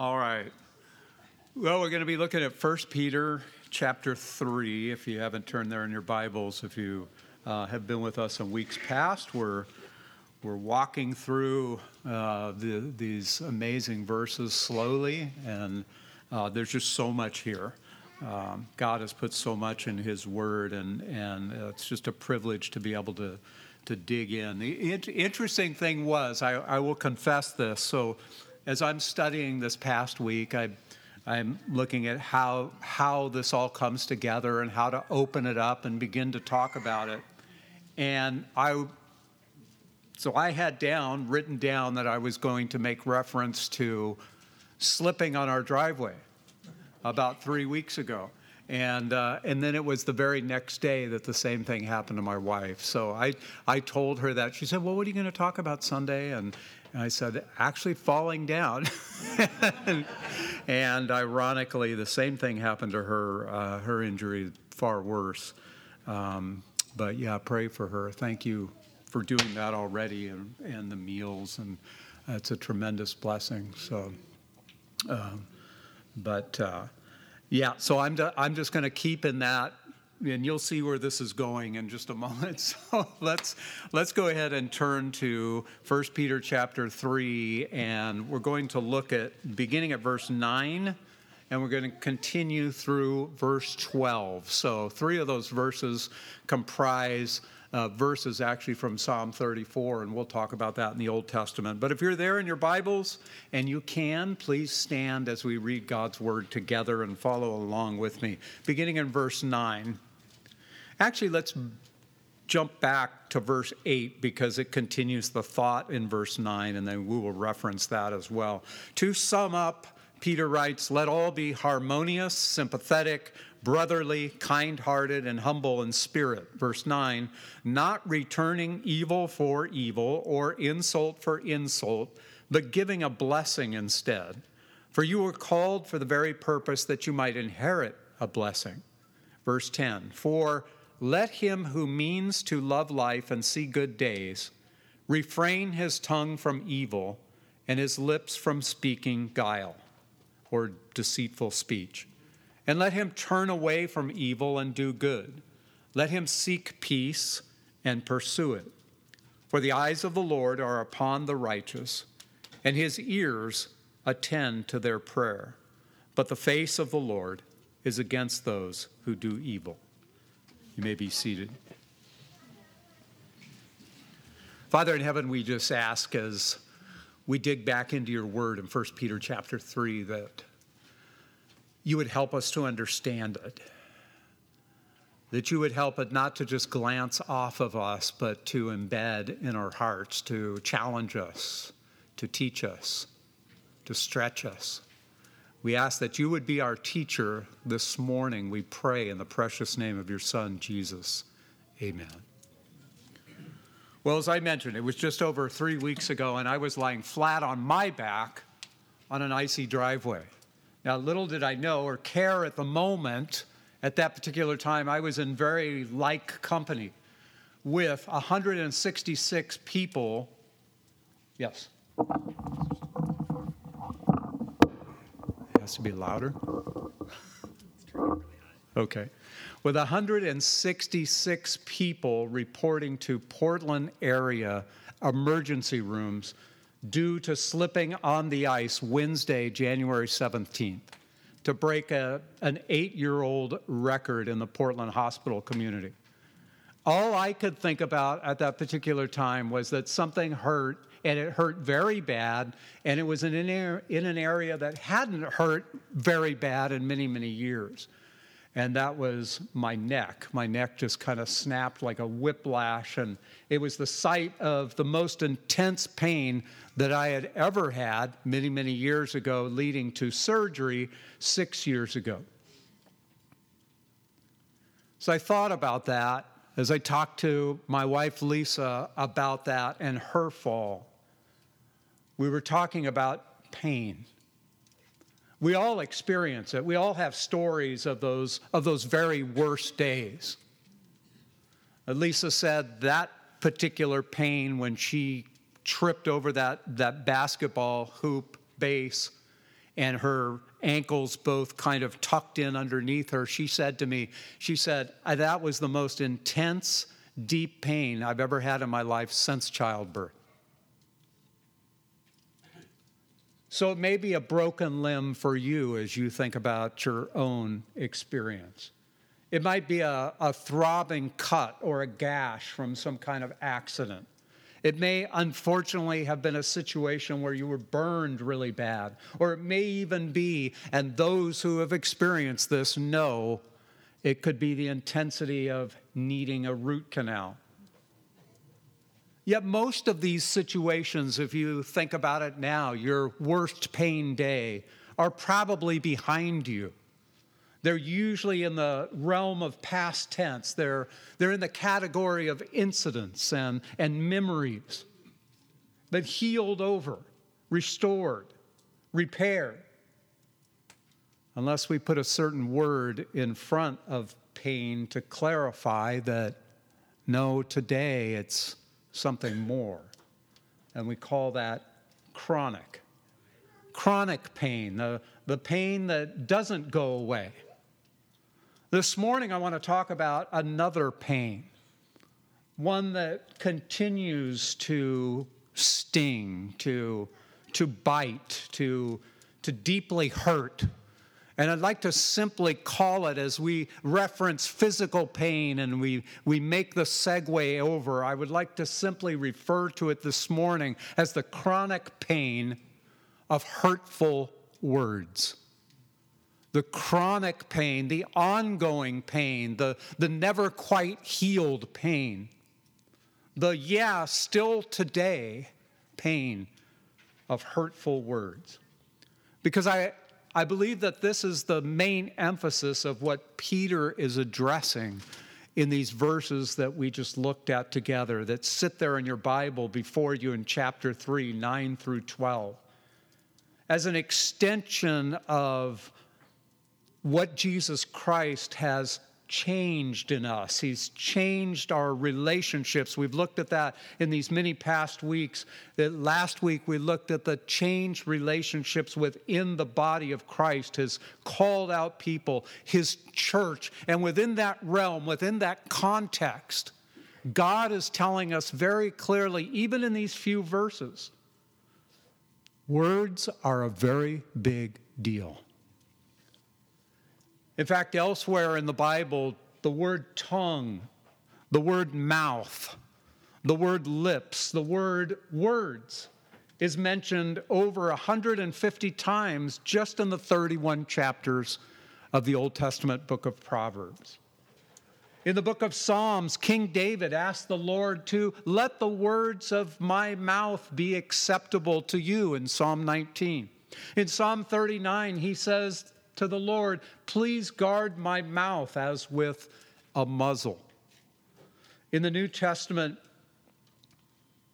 All right. Well, we're going to be looking at 1 Peter chapter 3. If you haven't turned there in your Bibles, if you uh, have been with us in weeks past, we're, we're walking through uh, the, these amazing verses slowly, and uh, there's just so much here. Um, God has put so much in His Word, and, and it's just a privilege to be able to, to dig in. The interesting thing was, I, I will confess this. So, as I'm studying this past week, I, I'm looking at how, how this all comes together and how to open it up and begin to talk about it. And I, so I had down, written down, that I was going to make reference to slipping on our driveway about three weeks ago. And, uh, and then it was the very next day that the same thing happened to my wife. So I, I told her that. She said, Well, what are you going to talk about Sunday? And, and I said, Actually, falling down. and, and, ironically, the same thing happened to her, uh, her injury, far worse. Um, but yeah, pray for her. Thank you for doing that already and, and the meals. And it's a tremendous blessing. So, um, but. Uh, yeah, so I'm, I'm just going to keep in that, and you'll see where this is going in just a moment. So let's, let's go ahead and turn to 1 Peter chapter 3, and we're going to look at beginning at verse 9, and we're going to continue through verse 12. So three of those verses comprise uh, verses actually from Psalm 34, and we'll talk about that in the Old Testament. But if you're there in your Bibles and you can, please stand as we read God's Word together and follow along with me. Beginning in verse 9. Actually, let's jump back to verse 8 because it continues the thought in verse 9, and then we will reference that as well. To sum up, Peter writes, Let all be harmonious, sympathetic, brotherly, kind hearted, and humble in spirit. Verse 9, not returning evil for evil or insult for insult, but giving a blessing instead. For you were called for the very purpose that you might inherit a blessing. Verse 10, for let him who means to love life and see good days refrain his tongue from evil and his lips from speaking guile or deceitful speech. And let him turn away from evil and do good. Let him seek peace and pursue it. For the eyes of the Lord are upon the righteous, and his ears attend to their prayer. But the face of the Lord is against those who do evil. You may be seated. Father in heaven, we just ask as we dig back into your word in 1 Peter chapter 3 that you would help us to understand it. That you would help it not to just glance off of us, but to embed in our hearts, to challenge us, to teach us, to stretch us. We ask that you would be our teacher this morning. We pray in the precious name of your Son, Jesus. Amen. Well, as I mentioned, it was just over three weeks ago, and I was lying flat on my back on an icy driveway. Now, little did I know or care at the moment, at that particular time, I was in very like company with 166 people. Yes. It has to be louder. Okay. With 166 people reporting to Portland area emergency rooms due to slipping on the ice Wednesday, January 17th, to break a, an eight year old record in the Portland hospital community. All I could think about at that particular time was that something hurt, and it hurt very bad, and it was in an, in an area that hadn't hurt very bad in many, many years and that was my neck. My neck just kind of snapped like a whiplash, and it was the site of the most intense pain that I had ever had many, many years ago, leading to surgery six years ago. So I thought about that as I talked to my wife Lisa about that and her fall. We were talking about pain. We all experience it. We all have stories of those, of those very worst days. Lisa said that particular pain when she tripped over that, that basketball hoop base and her ankles both kind of tucked in underneath her, she said to me, She said, That was the most intense, deep pain I've ever had in my life since childbirth. So it may be a broken limb for you as you think about your own experience. It might be a, a throbbing cut or a gash from some kind of accident. It may unfortunately have been a situation where you were burned really bad, or it may even be, and those who have experienced this know, it could be the intensity of needing a root canal. Yet, most of these situations, if you think about it now, your worst pain day, are probably behind you. They're usually in the realm of past tense. They're, they're in the category of incidents and, and memories, but healed over, restored, repaired. Unless we put a certain word in front of pain to clarify that no, today it's something more. And we call that chronic. Chronic pain, the, the pain that doesn't go away this morning, I want to talk about another pain, one that continues to sting, to, to bite, to, to deeply hurt. And I'd like to simply call it as we reference physical pain and we, we make the segue over, I would like to simply refer to it this morning as the chronic pain of hurtful words the chronic pain, the ongoing pain, the, the never quite healed pain, the yeah, still today pain of hurtful words. Because I, I believe that this is the main emphasis of what Peter is addressing in these verses that we just looked at together that sit there in your Bible before you in chapter 3, 9 through 12. As an extension of what Jesus Christ has changed in us. He's changed our relationships. We've looked at that in these many past weeks. That last week we looked at the changed relationships within the body of Christ, his called out people, his church. And within that realm, within that context, God is telling us very clearly, even in these few verses, words are a very big deal. In fact, elsewhere in the Bible, the word tongue, the word mouth, the word lips, the word words is mentioned over 150 times just in the 31 chapters of the Old Testament book of Proverbs. In the book of Psalms, King David asked the Lord to let the words of my mouth be acceptable to you in Psalm 19. In Psalm 39, he says, to the Lord, Please guard my mouth as with a muzzle. In the New Testament,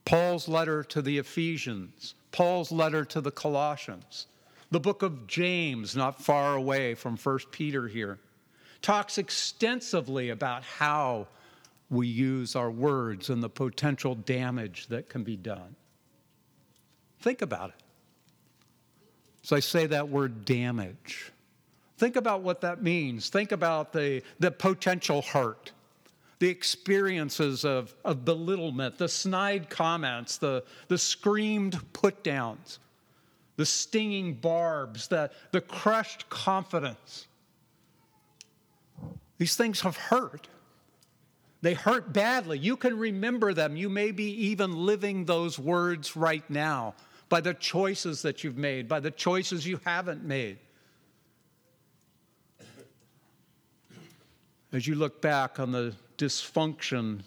Paul's letter to the Ephesians, Paul's letter to the Colossians, the book of James, not far away from 1 Peter here, talks extensively about how we use our words and the potential damage that can be done. Think about it. As I say that word damage, Think about what that means. Think about the, the potential hurt, the experiences of, of belittlement, the snide comments, the, the screamed put downs, the stinging barbs, the, the crushed confidence. These things have hurt. They hurt badly. You can remember them. You may be even living those words right now by the choices that you've made, by the choices you haven't made. As you look back on the dysfunction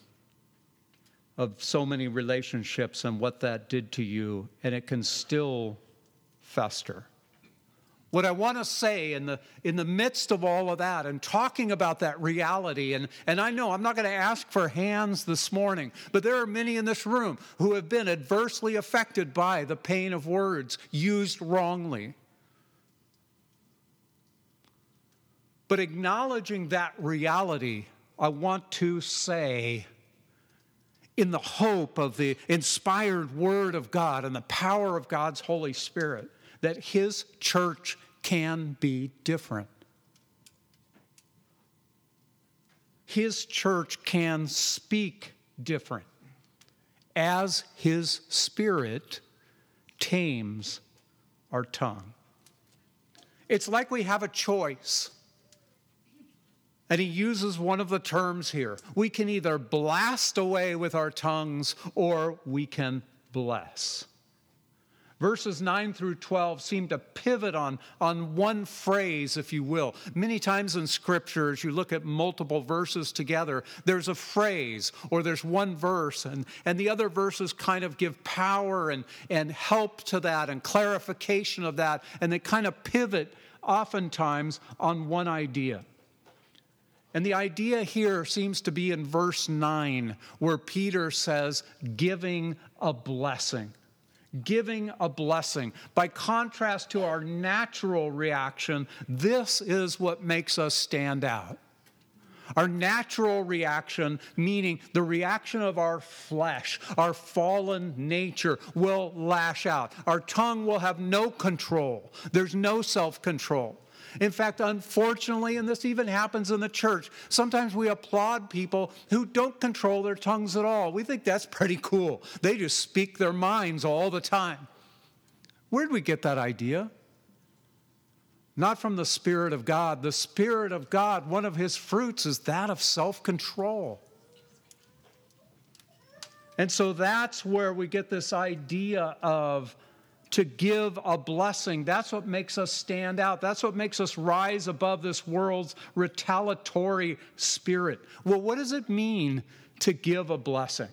of so many relationships and what that did to you, and it can still fester. What I want to say in the, in the midst of all of that and talking about that reality, and, and I know I'm not going to ask for hands this morning, but there are many in this room who have been adversely affected by the pain of words used wrongly. But acknowledging that reality, I want to say, in the hope of the inspired Word of God and the power of God's Holy Spirit, that his church can be different. His church can speak different as his spirit tames our tongue. It's like we have a choice. And he uses one of the terms here. We can either blast away with our tongues or we can bless. Verses 9 through 12 seem to pivot on, on one phrase, if you will. Many times in Scripture, as you look at multiple verses together, there's a phrase or there's one verse, and, and the other verses kind of give power and, and help to that and clarification of that, and they kind of pivot oftentimes on one idea. And the idea here seems to be in verse 9, where Peter says, giving a blessing. Giving a blessing. By contrast to our natural reaction, this is what makes us stand out. Our natural reaction, meaning the reaction of our flesh, our fallen nature, will lash out. Our tongue will have no control. There's no self control. In fact, unfortunately, and this even happens in the church, sometimes we applaud people who don't control their tongues at all. We think that's pretty cool. They just speak their minds all the time. Where'd we get that idea? Not from the Spirit of God. The Spirit of God, one of his fruits is that of self control. And so that's where we get this idea of to give a blessing. That's what makes us stand out. That's what makes us rise above this world's retaliatory spirit. Well, what does it mean to give a blessing?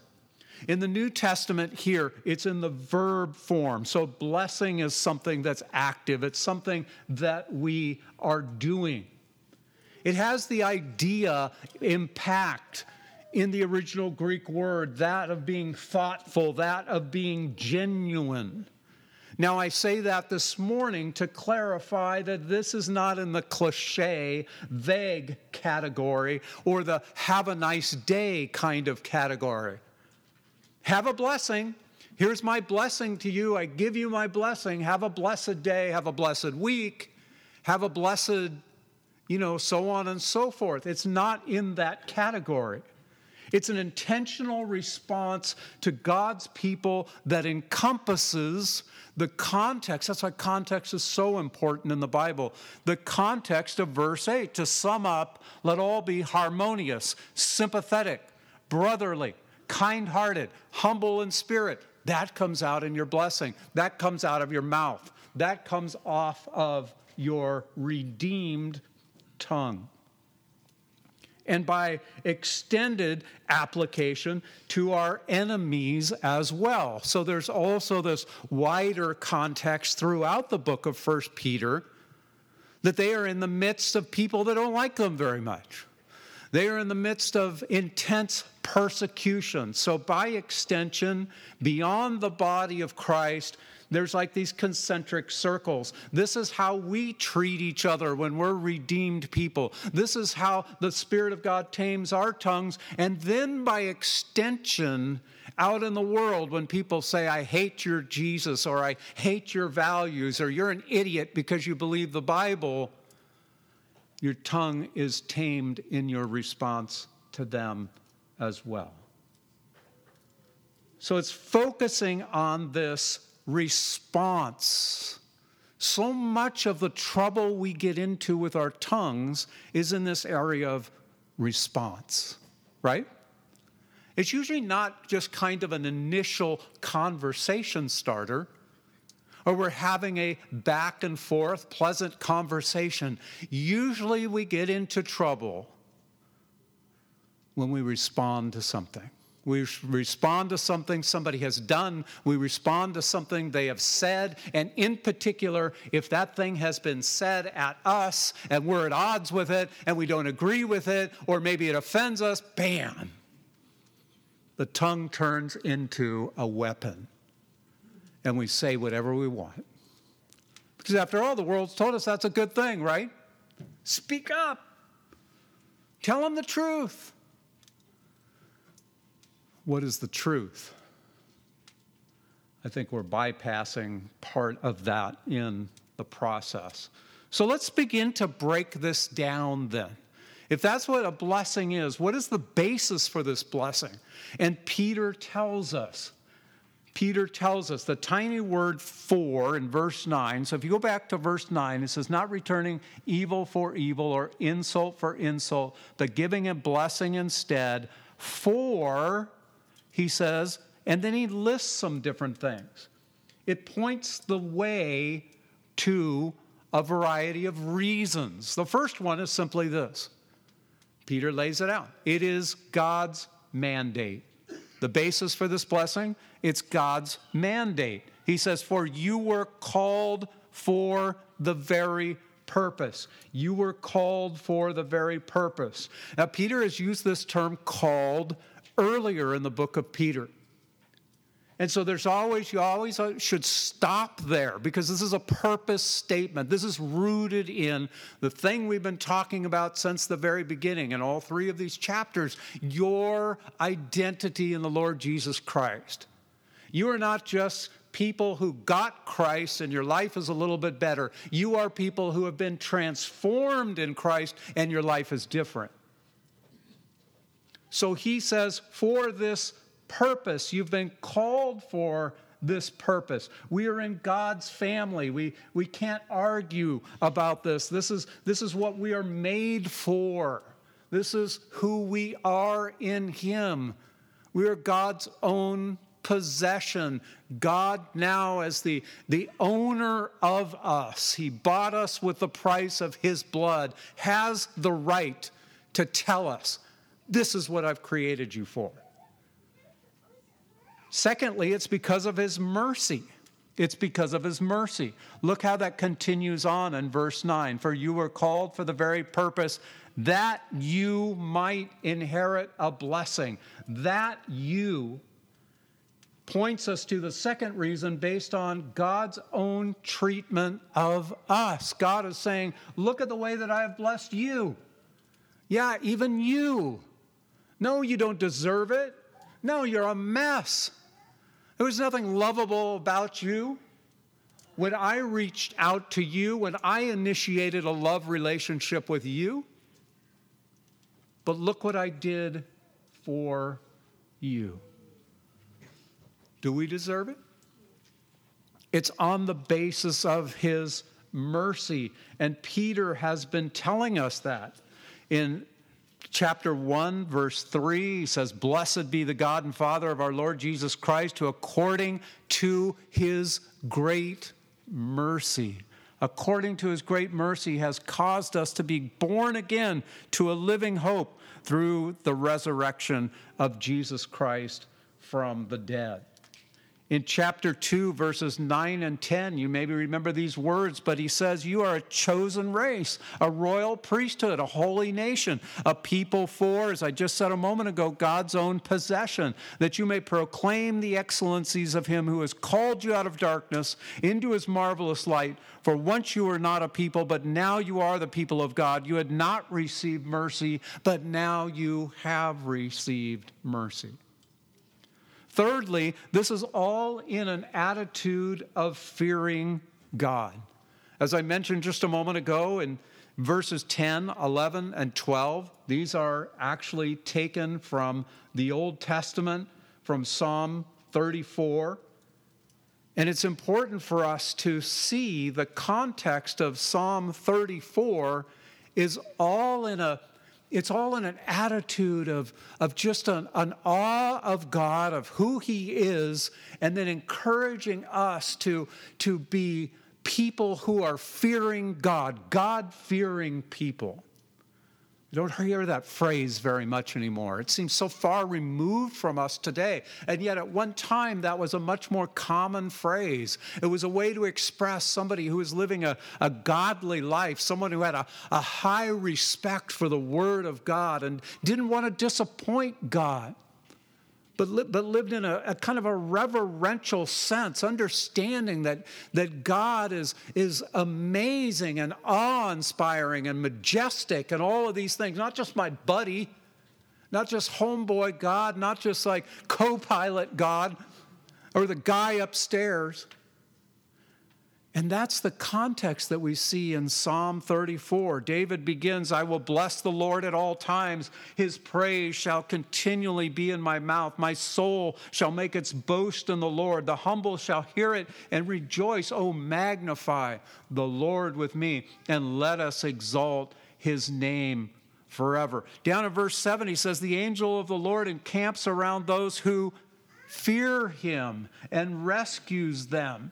In the New Testament, here, it's in the verb form. So, blessing is something that's active, it's something that we are doing. It has the idea, impact, in the original Greek word, that of being thoughtful, that of being genuine. Now, I say that this morning to clarify that this is not in the cliche, vague category or the have a nice day kind of category. Have a blessing. Here's my blessing to you. I give you my blessing. Have a blessed day. Have a blessed week. Have a blessed, you know, so on and so forth. It's not in that category. It's an intentional response to God's people that encompasses the context. That's why context is so important in the Bible. The context of verse 8 to sum up, let all be harmonious, sympathetic, brotherly, kind hearted, humble in spirit. That comes out in your blessing. That comes out of your mouth. That comes off of your redeemed tongue and by extended application to our enemies as well. So there's also this wider context throughout the book of First Peter that they are in the midst of people that don't like them very much. They are in the midst of intense persecution. So, by extension, beyond the body of Christ, there's like these concentric circles. This is how we treat each other when we're redeemed people. This is how the Spirit of God tames our tongues. And then by extension, out in the world, when people say, I hate your Jesus, or I hate your values, or you're an idiot because you believe the Bible, your tongue is tamed in your response to them as well. So it's focusing on this response. So much of the trouble we get into with our tongues is in this area of response, right? It's usually not just kind of an initial conversation starter, or we're having a back and forth pleasant conversation. Usually we get into trouble when we respond to something. We respond to something somebody has done. We respond to something they have said. And in particular, if that thing has been said at us and we're at odds with it and we don't agree with it, or maybe it offends us, bam! The tongue turns into a weapon. And we say whatever we want. Because after all, the world's told us that's a good thing, right? Speak up. Tell them the truth. What is the truth? I think we're bypassing part of that in the process. So let's begin to break this down then. If that's what a blessing is, what is the basis for this blessing? And Peter tells us. Peter tells us the tiny word for in verse 9. So if you go back to verse 9, it says, Not returning evil for evil or insult for insult, but giving a blessing instead. For, he says, and then he lists some different things. It points the way to a variety of reasons. The first one is simply this Peter lays it out it is God's mandate. The basis for this blessing, it's God's mandate. He says, For you were called for the very purpose. You were called for the very purpose. Now, Peter has used this term called earlier in the book of Peter. And so there's always, you always uh, should stop there because this is a purpose statement. This is rooted in the thing we've been talking about since the very beginning in all three of these chapters your identity in the Lord Jesus Christ. You are not just people who got Christ and your life is a little bit better. You are people who have been transformed in Christ and your life is different. So he says, for this purpose. You've been called for this purpose. We are in God's family. We, we can't argue about this. This is, this is what we are made for. This is who we are in Him. We are God's own possession. God, now, as the, the owner of us, He bought us with the price of His blood, has the right to tell us, This is what I've created you for. Secondly, it's because of his mercy. It's because of his mercy. Look how that continues on in verse 9. For you were called for the very purpose that you might inherit a blessing. That you points us to the second reason based on God's own treatment of us. God is saying, Look at the way that I have blessed you. Yeah, even you. No, you don't deserve it. No, you're a mess. There was nothing lovable about you. When I reached out to you, when I initiated a love relationship with you, but look what I did for you. Do we deserve it? It's on the basis of his mercy. And Peter has been telling us that in chapter 1, verse 3, he says, Blessed be the God and Father of our Lord Jesus Christ, who according to his great mercy, according to his great mercy, has caused us to be born again to a living hope through the resurrection of Jesus Christ from the dead. In chapter 2, verses 9 and 10, you maybe remember these words, but he says, You are a chosen race, a royal priesthood, a holy nation, a people for, as I just said a moment ago, God's own possession, that you may proclaim the excellencies of him who has called you out of darkness into his marvelous light. For once you were not a people, but now you are the people of God. You had not received mercy, but now you have received mercy. Thirdly, this is all in an attitude of fearing God. As I mentioned just a moment ago in verses 10, 11, and 12, these are actually taken from the Old Testament, from Psalm 34. And it's important for us to see the context of Psalm 34 is all in a it's all in an attitude of, of just an, an awe of God, of who He is, and then encouraging us to, to be people who are fearing God, God fearing people. You don't hear that phrase very much anymore. It seems so far removed from us today. And yet, at one time, that was a much more common phrase. It was a way to express somebody who was living a, a godly life, someone who had a, a high respect for the Word of God and didn't want to disappoint God but, li- but lived in a, a, kind of a reverential sense, understanding that, that God is, is amazing and awe inspiring and majestic and all of these things, not just my buddy, not just homeboy God, not just like co pilot God, or the guy upstairs. And that's the context that we see in Psalm 34. David begins, I will bless the Lord at all times. His praise shall continually be in my mouth. My soul shall make its boast in the Lord. The humble shall hear it and rejoice. Oh, magnify the Lord with me, and let us exalt his name forever. Down in verse 7, he says, The angel of the Lord encamps around those who fear him and rescues them.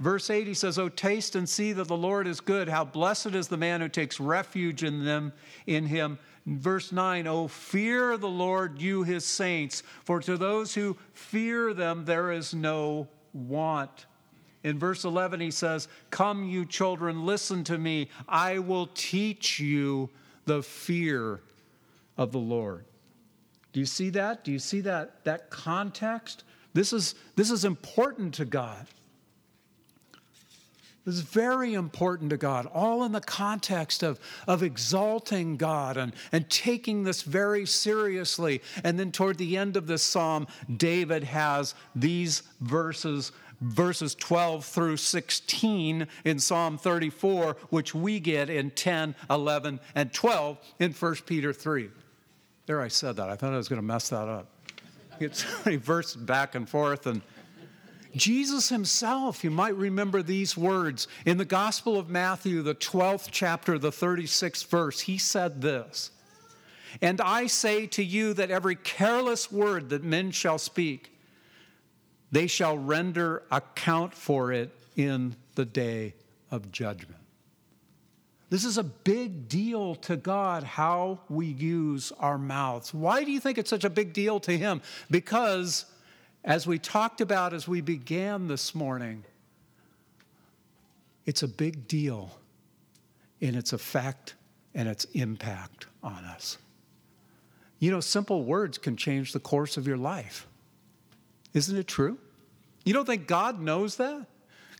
Verse 8, he says, Oh, taste and see that the Lord is good. How blessed is the man who takes refuge in them, in him. Verse 9, Oh, fear the Lord, you his saints, for to those who fear them there is no want. In verse 11, he says, Come, you children, listen to me. I will teach you the fear of the Lord. Do you see that? Do you see that, that context? This is, this is important to God. This is very important to God, all in the context of, of exalting God and, and taking this very seriously. And then toward the end of this psalm, David has these verses, verses 12 through 16 in Psalm 34, which we get in 10, 11, and 12 in 1 Peter 3. There, I said that. I thought I was going to mess that up. It's verse back and forth and Jesus himself, you might remember these words in the Gospel of Matthew, the 12th chapter, the 36th verse. He said this And I say to you that every careless word that men shall speak, they shall render account for it in the day of judgment. This is a big deal to God how we use our mouths. Why do you think it's such a big deal to Him? Because as we talked about as we began this morning, it's a big deal in its effect and its impact on us. You know, simple words can change the course of your life. Isn't it true? You don't think God knows that?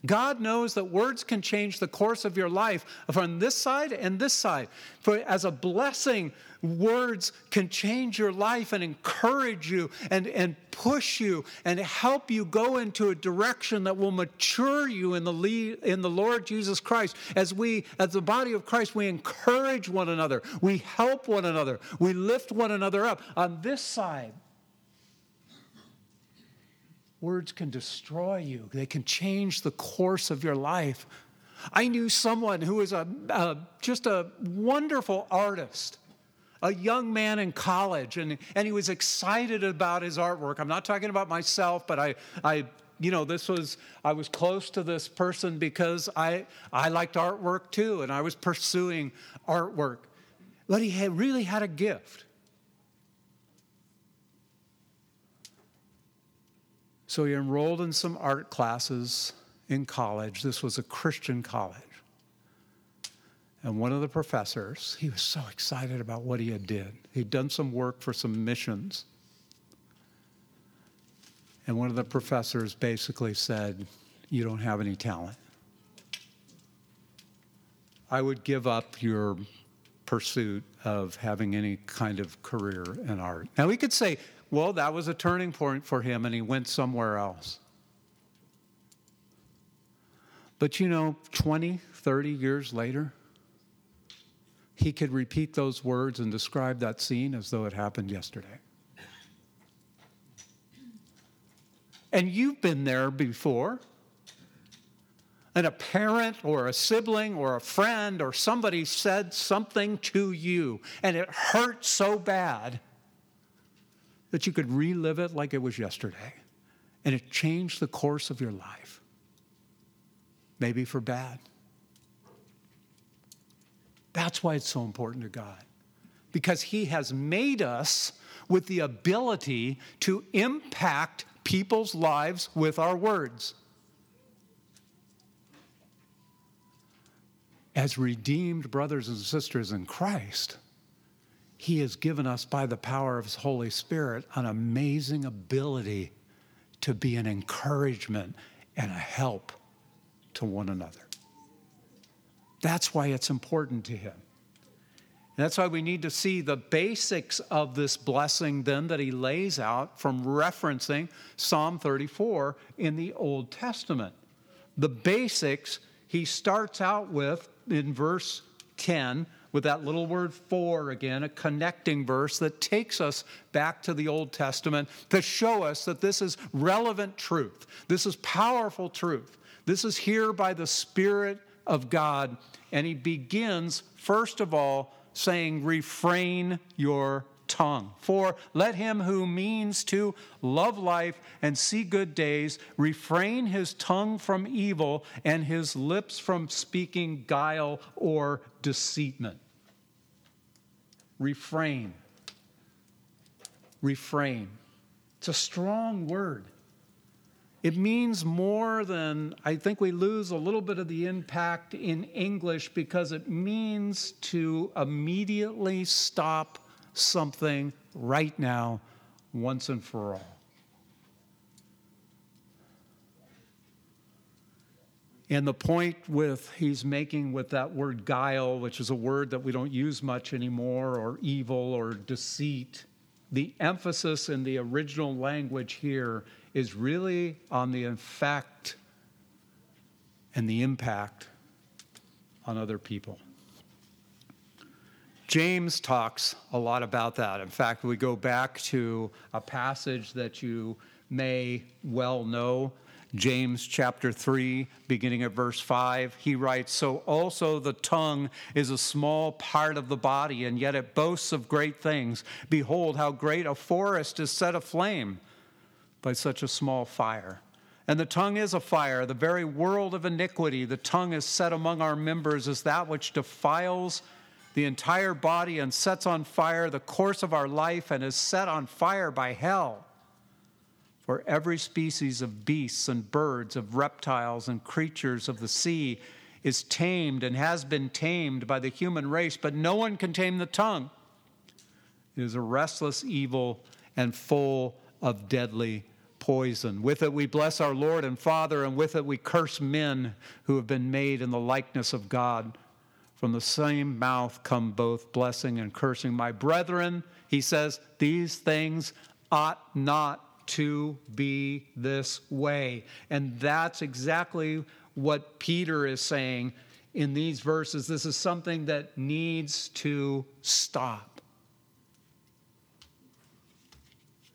God knows that words can change the course of your life from this side and this side. For as a blessing, words can change your life and encourage you and, and push you and help you go into a direction that will mature you in the, lead, in the Lord Jesus Christ. As we, as the body of Christ, we encourage one another, we help one another, we lift one another up. On this side, Words can destroy you, they can change the course of your life. I knew someone who was a, just a wonderful artist, a young man in college, and, and he was excited about his artwork. I'm not talking about myself, but I, I you know, this was, I was close to this person because I, I liked artwork too, and I was pursuing artwork. But he had, really had a gift. So he enrolled in some art classes in college. This was a Christian college. And one of the professors, he was so excited about what he had did. He'd done some work for some missions. And one of the professors basically said, You don't have any talent. I would give up your pursuit of having any kind of career in art. Now, we could say, well, that was a turning point for him, and he went somewhere else. But you know, 20, 30 years later, he could repeat those words and describe that scene as though it happened yesterday. And you've been there before. And a parent or a sibling or a friend or somebody said something to you, and it hurt so bad that you could relive it like it was yesterday. And it changed the course of your life, maybe for bad. That's why it's so important to God, because He has made us with the ability to impact people's lives with our words. As redeemed brothers and sisters in Christ, he has given us, by the power of His Holy Spirit, an amazing ability to be an encouragement and a help to one another. That's why it's important to Him. that's why we need to see the basics of this blessing then that he lays out from referencing Psalm 34 in the Old Testament. The basics he starts out with in verse 10 with that little word for again, a connecting verse that takes us back to the Old Testament to show us that this is relevant truth. This is powerful truth. This is here by the Spirit of God. And he begins, first of all, saying, Refrain your tongue. For let him who means to love life and see good days refrain his tongue from evil and his lips from speaking guile or deceitment. Refrain. Refrain. It's a strong word. It means more than, I think we lose a little bit of the impact in English because it means to immediately stop something right now, once and for all. And the point with he's making with that word guile, which is a word that we don't use much anymore, or evil or deceit, the emphasis in the original language here is really on the effect and the impact on other people. James talks a lot about that. In fact, we go back to a passage that you may well know, James chapter 3, beginning at verse 5. He writes So also the tongue is a small part of the body, and yet it boasts of great things. Behold, how great a forest is set aflame by such a small fire. And the tongue is a fire, the very world of iniquity. The tongue is set among our members as that which defiles the entire body and sets on fire the course of our life and is set on fire by hell. For every species of beasts and birds, of reptiles and creatures of the sea is tamed and has been tamed by the human race, but no one can tame the tongue. It is a restless evil and full of deadly poison. With it we bless our Lord and Father, and with it we curse men who have been made in the likeness of God. From the same mouth come both blessing and cursing. My brethren, he says, these things ought not to be this way. And that's exactly what Peter is saying in these verses. This is something that needs to stop.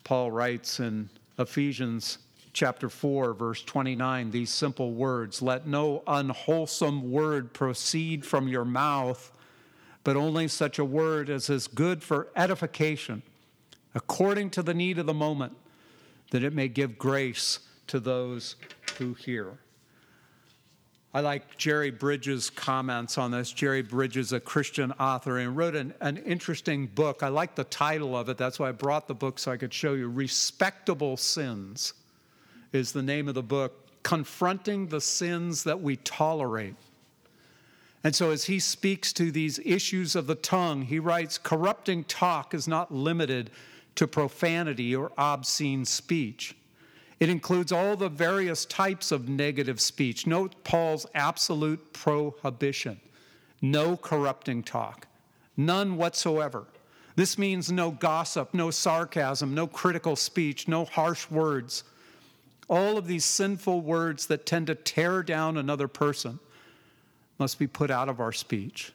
Paul writes in Ephesians chapter 4, verse 29, these simple words Let no unwholesome word proceed from your mouth, but only such a word as is good for edification, according to the need of the moment, that it may give grace to those who hear. I like Jerry Bridges' comments on this. Jerry Bridges, a Christian author, and wrote an, an interesting book. I like the title of it. That's why I brought the book so I could show you Respectable Sins is the name of the book, Confronting the Sins That We Tolerate. And so, as he speaks to these issues of the tongue, he writes corrupting talk is not limited to profanity or obscene speech. It includes all the various types of negative speech. Note Paul's absolute prohibition no corrupting talk, none whatsoever. This means no gossip, no sarcasm, no critical speech, no harsh words all of these sinful words that tend to tear down another person must be put out of our speech.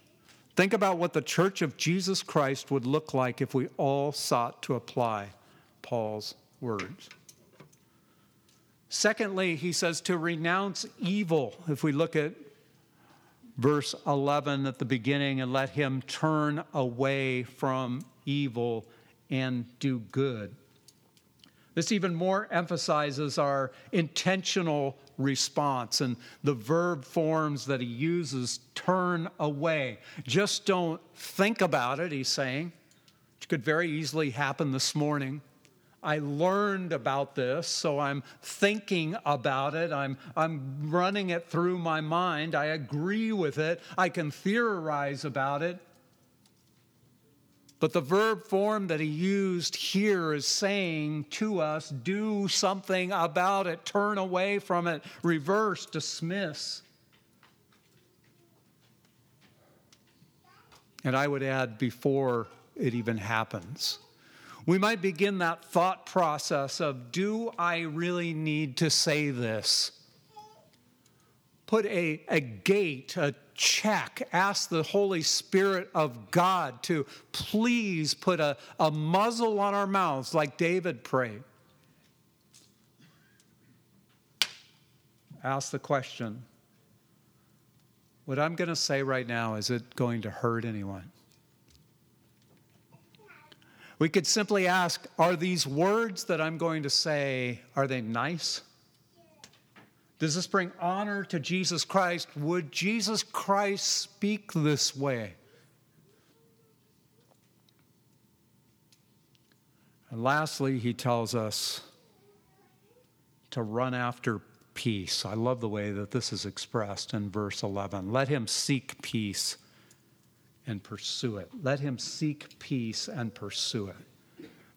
Think about what the church of Jesus Christ would look like if we all sought to apply Paul's words. Secondly, he says to renounce evil. If we look at verse 11 at the beginning, and let him turn away from evil and do good. This even more emphasizes our intentional response and the verb forms that he uses turn away. Just don't think about it, he's saying, which could very easily happen this morning. I learned about this, so I'm thinking about it. I'm, I'm running it through my mind. I agree with it. I can theorize about it. But the verb form that he used here is saying to us, do something about it, turn away from it, reverse, dismiss. And I would add, before it even happens. We might begin that thought process of do I really need to say this? Put a, a gate, a check, ask the Holy Spirit of God to please put a, a muzzle on our mouths like David prayed. Ask the question what I'm going to say right now, is it going to hurt anyone? We could simply ask, are these words that I'm going to say, are they nice? Does this bring honor to Jesus Christ? Would Jesus Christ speak this way? And lastly, he tells us to run after peace. I love the way that this is expressed in verse 11. Let him seek peace and pursue it. Let him seek peace and pursue it.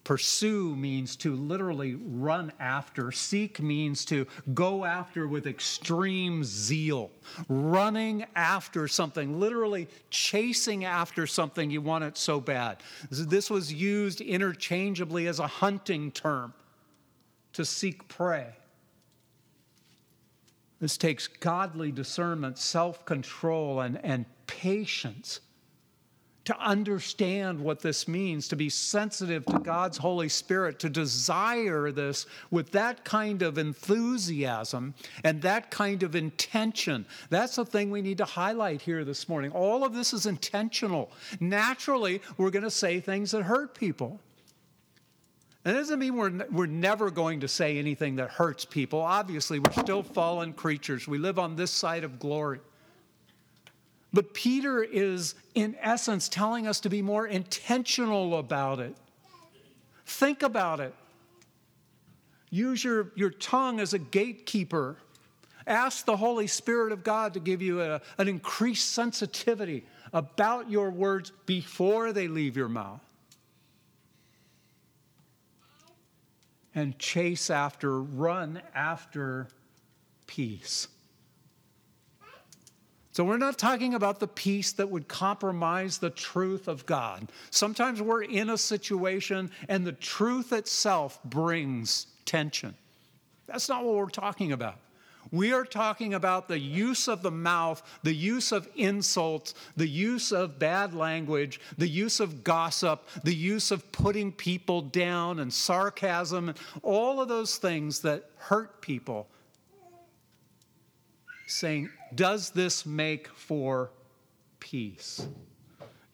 Pursue means to literally run after. Seek means to go after with extreme zeal. Running after something, literally chasing after something you want it so bad. This was used interchangeably as a hunting term to seek prey. This takes godly discernment, self control, and, and patience to understand what this means, to be sensitive to God's Holy Spirit, to desire this with that kind of enthusiasm and that kind of intention. That's the thing we need to highlight here this morning. All of this is intentional. Naturally, we're going to say things that hurt people. And that doesn't mean we're, we're never going to say anything that hurts people. Obviously, we're still fallen creatures. We live on this side of glory. But Peter is, in essence, telling us to be more intentional about it. Think about it. Use your, your tongue as a gatekeeper. Ask the Holy Spirit of God to give you a, an increased sensitivity about your words before they leave your mouth. And chase after, run after peace. So, we're not talking about the peace that would compromise the truth of God. Sometimes we're in a situation and the truth itself brings tension. That's not what we're talking about. We are talking about the use of the mouth, the use of insults, the use of bad language, the use of gossip, the use of putting people down and sarcasm, and all of those things that hurt people saying, Does this make for peace?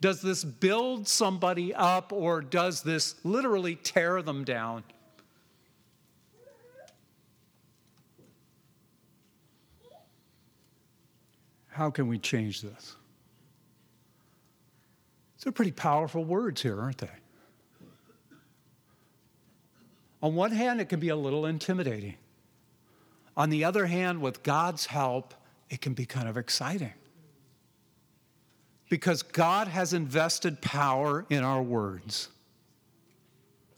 Does this build somebody up or does this literally tear them down? How can we change this? These are pretty powerful words here, aren't they? On one hand, it can be a little intimidating. On the other hand, with God's help, it can be kind of exciting. Because God has invested power in our words.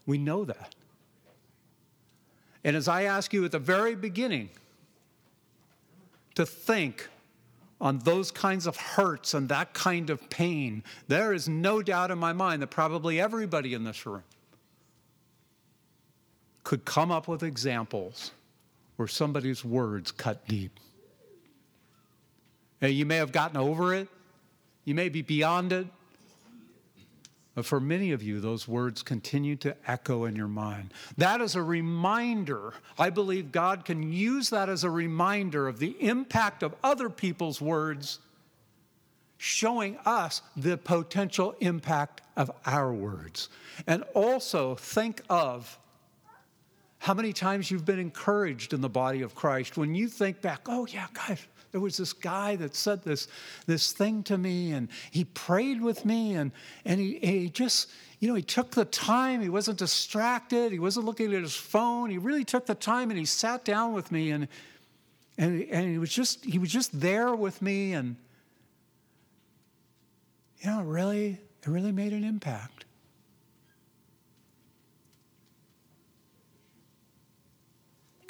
We know that. And as I ask you at the very beginning to think on those kinds of hurts and that kind of pain, there is no doubt in my mind that probably everybody in this room could come up with examples where somebody's words cut deep. You may have gotten over it, you may be beyond it, but for many of you, those words continue to echo in your mind. That is a reminder. I believe God can use that as a reminder of the impact of other people's words, showing us the potential impact of our words. And also think of how many times you've been encouraged in the body of Christ when you think back, oh, yeah, guys, there was this guy that said this, this thing to me, and he prayed with me, and, and he, he just, you know, he took the time. He wasn't distracted. He wasn't looking at his phone. He really took the time and he sat down with me, and, and, and he, was just, he was just there with me, and, you know, it really, it really made an impact.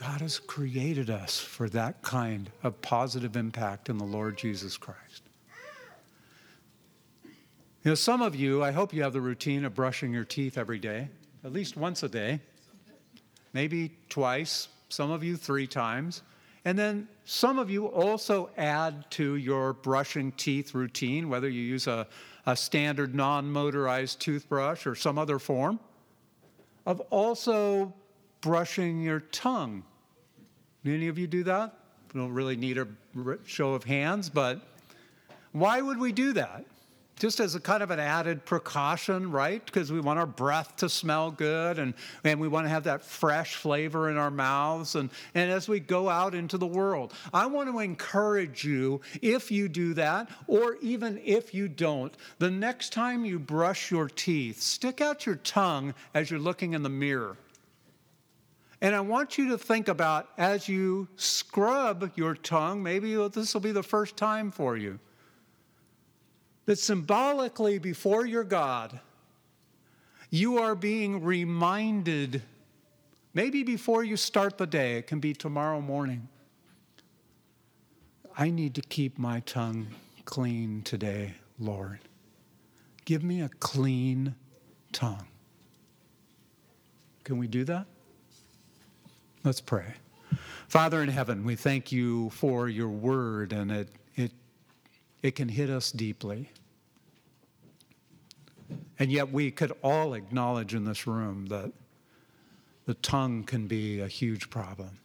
God has created us for that kind of positive impact in the Lord Jesus Christ. You know, some of you, I hope you have the routine of brushing your teeth every day, at least once a day, maybe twice, some of you three times. And then some of you also add to your brushing teeth routine, whether you use a, a standard non motorized toothbrush or some other form, of also brushing your tongue. Any of you do that? We don't really need a show of hands, but why would we do that? just as a kind of an added precaution, right? Because we want our breath to smell good and, and we want to have that fresh flavor in our mouths and, and as we go out into the world. I want to encourage you, if you do that, or even if you don't, the next time you brush your teeth, stick out your tongue as you're looking in the mirror. And I want you to think about as you scrub your tongue, maybe this will be the first time for you that symbolically before your God, you are being reminded, maybe before you start the day, it can be tomorrow morning. I need to keep my tongue clean today, Lord. Give me a clean tongue. Can we do that? Let's pray. Father in heaven, we thank you for your word, and it it it can hit us deeply. And yet, we could all acknowledge in this room that the tongue can be a huge problem.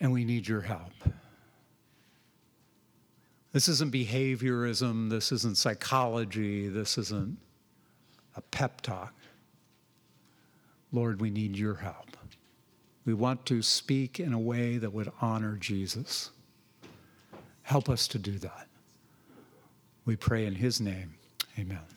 And we need your help. This isn't behaviorism, this isn't psychology, this isn't a pep talk. Lord, we need your help. We want to speak in a way that would honor Jesus. Help us to do that. We pray in his name. Amen.